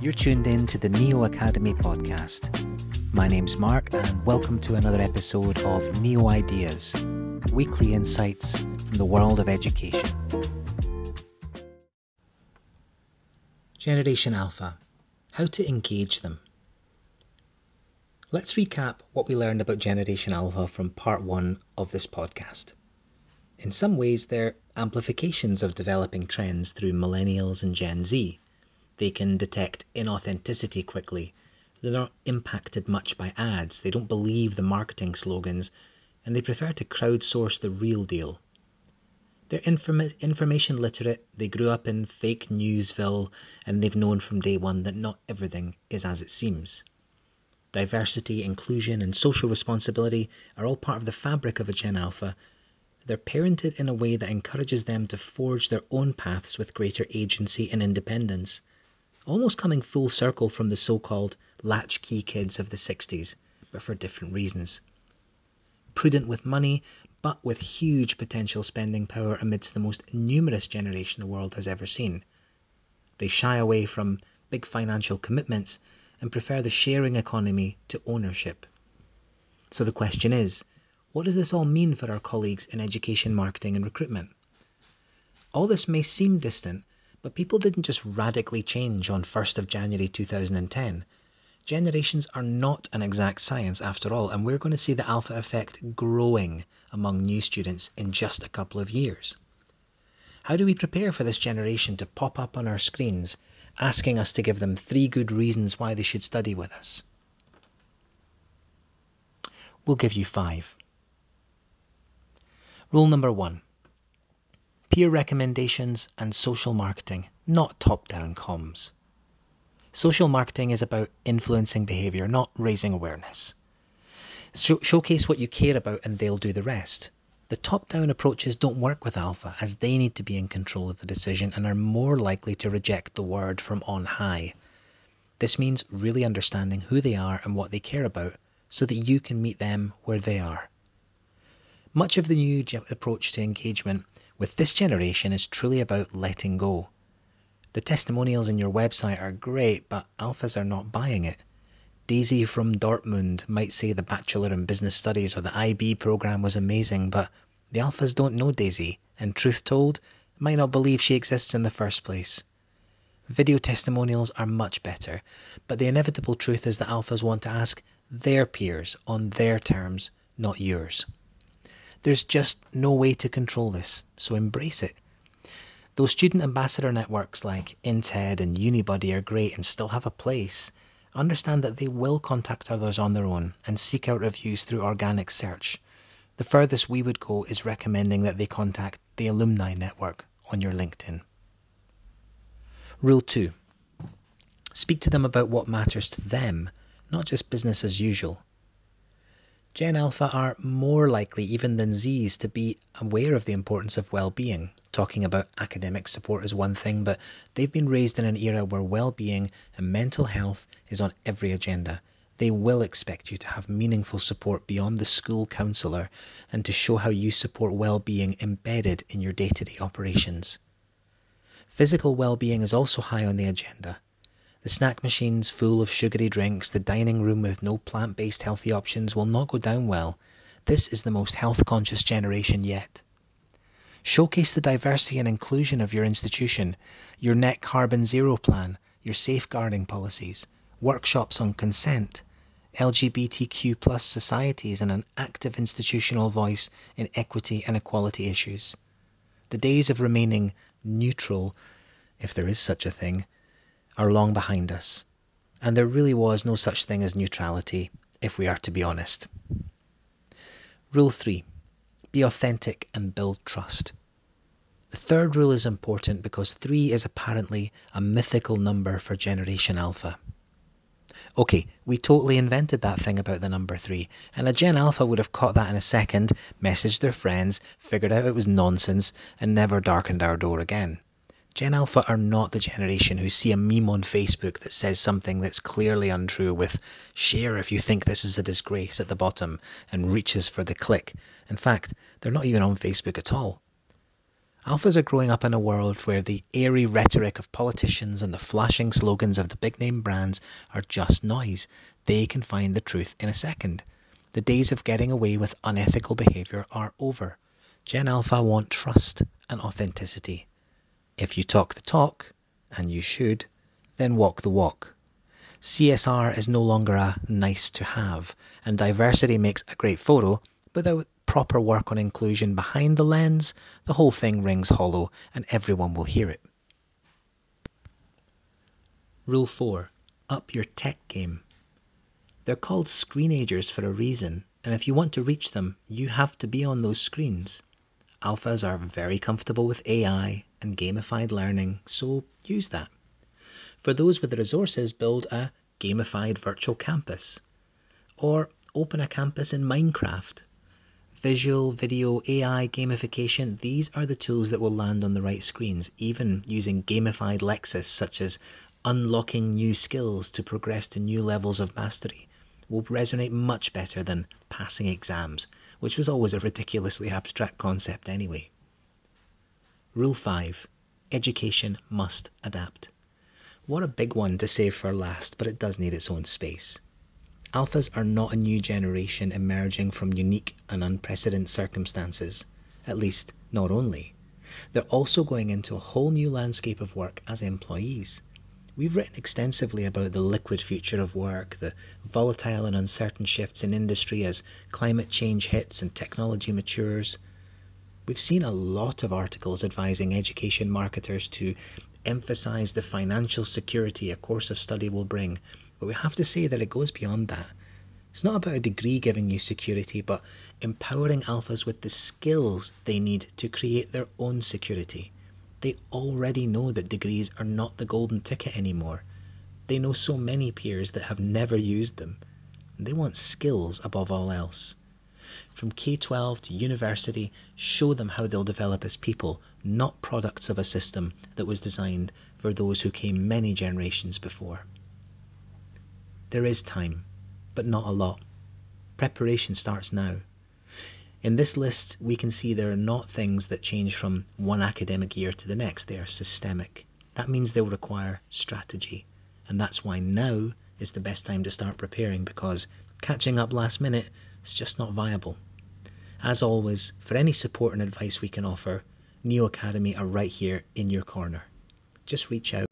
You're tuned in to the Neo Academy podcast. My name's Mark, and welcome to another episode of Neo Ideas weekly insights from the world of education. Generation Alpha How to engage them. Let's recap what we learned about Generation Alpha from part one of this podcast. In some ways, they're amplifications of developing trends through millennials and Gen Z. They can detect inauthenticity quickly. They're not impacted much by ads. They don't believe the marketing slogans, and they prefer to crowdsource the real deal. They're inform- information literate, they grew up in fake newsville, and they've known from day one that not everything is as it seems. Diversity, inclusion, and social responsibility are all part of the fabric of a Gen Alpha. They're parented in a way that encourages them to forge their own paths with greater agency and independence, almost coming full circle from the so called latchkey kids of the 60s, but for different reasons prudent with money, but with huge potential spending power amidst the most numerous generation the world has ever seen. They shy away from big financial commitments and prefer the sharing economy to ownership. So the question is, what does this all mean for our colleagues in education, marketing, and recruitment? All this may seem distant, but people didn't just radically change on 1st of January 2010. Generations are not an exact science after all, and we're going to see the alpha effect growing among new students in just a couple of years. How do we prepare for this generation to pop up on our screens, asking us to give them three good reasons why they should study with us? We'll give you five. Rule number one peer recommendations and social marketing, not top down comms. Social marketing is about influencing behavior, not raising awareness. showcase what you care about and they'll do the rest. The top down approaches don't work with alpha as they need to be in control of the decision and are more likely to reject the word from on high. This means really understanding who they are and what they care about so that you can meet them where they are. Much of the new approach to engagement with this generation is truly about letting go. The testimonials in your website are great, but alphas are not buying it. Daisy from Dortmund might say the Bachelor in Business Studies or the IB program was amazing, but the alphas don't know Daisy, and truth told, might not believe she exists in the first place. Video testimonials are much better, but the inevitable truth is that alphas want to ask their peers on their terms, not yours. There's just no way to control this, so embrace it. Those student ambassador networks like INTED and Unibuddy are great and still have a place. Understand that they will contact others on their own and seek out reviews through organic search. The furthest we would go is recommending that they contact the alumni network on your LinkedIn. Rule 2 Speak to them about what matters to them, not just business as usual. Gen Alpha are more likely even than Zs to be aware of the importance of well-being. Talking about academic support is one thing, but they've been raised in an era where well-being and mental health is on every agenda. They will expect you to have meaningful support beyond the school counsellor and to show how you support well-being embedded in your day-to-day operations. Physical well-being is also high on the agenda. The snack machines full of sugary drinks, the dining room with no plant based healthy options will not go down well. This is the most health conscious generation yet. Showcase the diversity and inclusion of your institution, your net carbon zero plan, your safeguarding policies, workshops on consent, LGBTQ plus societies, and an active institutional voice in equity and equality issues. The days of remaining neutral, if there is such a thing, are long behind us, and there really was no such thing as neutrality, if we are to be honest. Rule 3 Be authentic and build trust. The third rule is important because 3 is apparently a mythical number for Generation Alpha. Okay, we totally invented that thing about the number 3, and a Gen Alpha would have caught that in a second, messaged their friends, figured out it was nonsense, and never darkened our door again. Gen Alpha are not the generation who see a meme on Facebook that says something that's clearly untrue with share if you think this is a disgrace at the bottom and reaches for the click. In fact, they're not even on Facebook at all. Alphas are growing up in a world where the airy rhetoric of politicians and the flashing slogans of the big name brands are just noise. They can find the truth in a second. The days of getting away with unethical behavior are over. Gen Alpha want trust and authenticity. If you talk the talk, and you should, then walk the walk. CSR is no longer a nice to have, and diversity makes a great photo, but without proper work on inclusion behind the lens, the whole thing rings hollow and everyone will hear it. Rule 4 Up your tech game. They're called screenagers for a reason, and if you want to reach them, you have to be on those screens. Alphas are very comfortable with AI and gamified learning, so use that. For those with the resources, build a gamified virtual campus or open a campus in Minecraft. Visual, video, AI, gamification, these are the tools that will land on the right screens, even using gamified Lexis such as unlocking new skills to progress to new levels of mastery will resonate much better than passing exams, which was always a ridiculously abstract concept anyway. Rule 5 Education must adapt. What a big one to save for last, but it does need its own space. Alphas are not a new generation emerging from unique and unprecedented circumstances, at least, not only. They're also going into a whole new landscape of work as employees. We've written extensively about the liquid future of work, the volatile and uncertain shifts in industry as climate change hits and technology matures. We've seen a lot of articles advising education marketers to emphasize the financial security a course of study will bring, but we have to say that it goes beyond that. It's not about a degree giving you security, but empowering alphas with the skills they need to create their own security. They already know that degrees are not the golden ticket anymore. They know so many peers that have never used them. They want skills above all else. From K-12 to university, show them how they'll develop as people, not products of a system that was designed for those who came many generations before. There is time, but not a lot. Preparation starts now. In this list, we can see there are not things that change from one academic year to the next. They are systemic. That means they'll require strategy. And that's why now is the best time to start preparing because catching up last minute is just not viable. As always, for any support and advice we can offer, Neo Academy are right here in your corner. Just reach out.